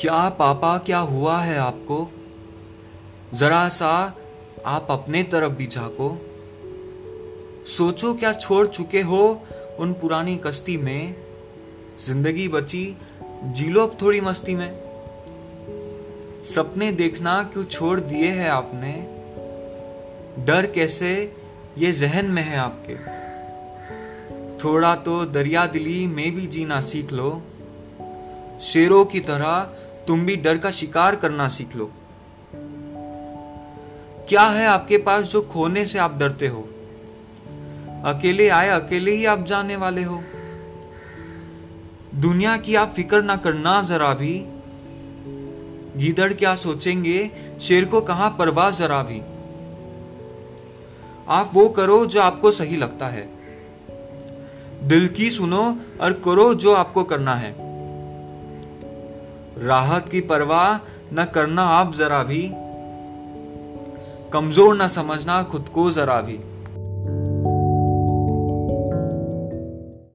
क्या पापा, क्या हुआ है आपको? जरा सा आप अपने तरफ़ भी झाको। सोचो क्या छोड़ चुके हो उन पुरानी कश्ती में? ज़िंदगी बची, जी लो अब थोड़ी मस्ती में। सपने देखना क्यों छोड़ दिए हैं आपने? डर कैसे? ये जहन में है आपके। थोड़ा तो दरिया दिली में भी जीना सीख लो। शेरों की तरह तुम भी डर का शिकार करना सीख लो। क्या है आपके पास जो खोने से आप डरते हो? अकेले आए, अकेले ही आप जाने वाले हो। दुनिया की आप फ़िक्र ना करना जरा भी। गीदड़ क्या सोचेंगे? शेर को कहा परवाह जरा भी। आप वो करो जो आपको सही लगता है। दिल की सुनो और करो जो आपको करना है। राहत की परवाह न करना आप जरा भी, कमज़ोर ना समझना खुद को जरा भी।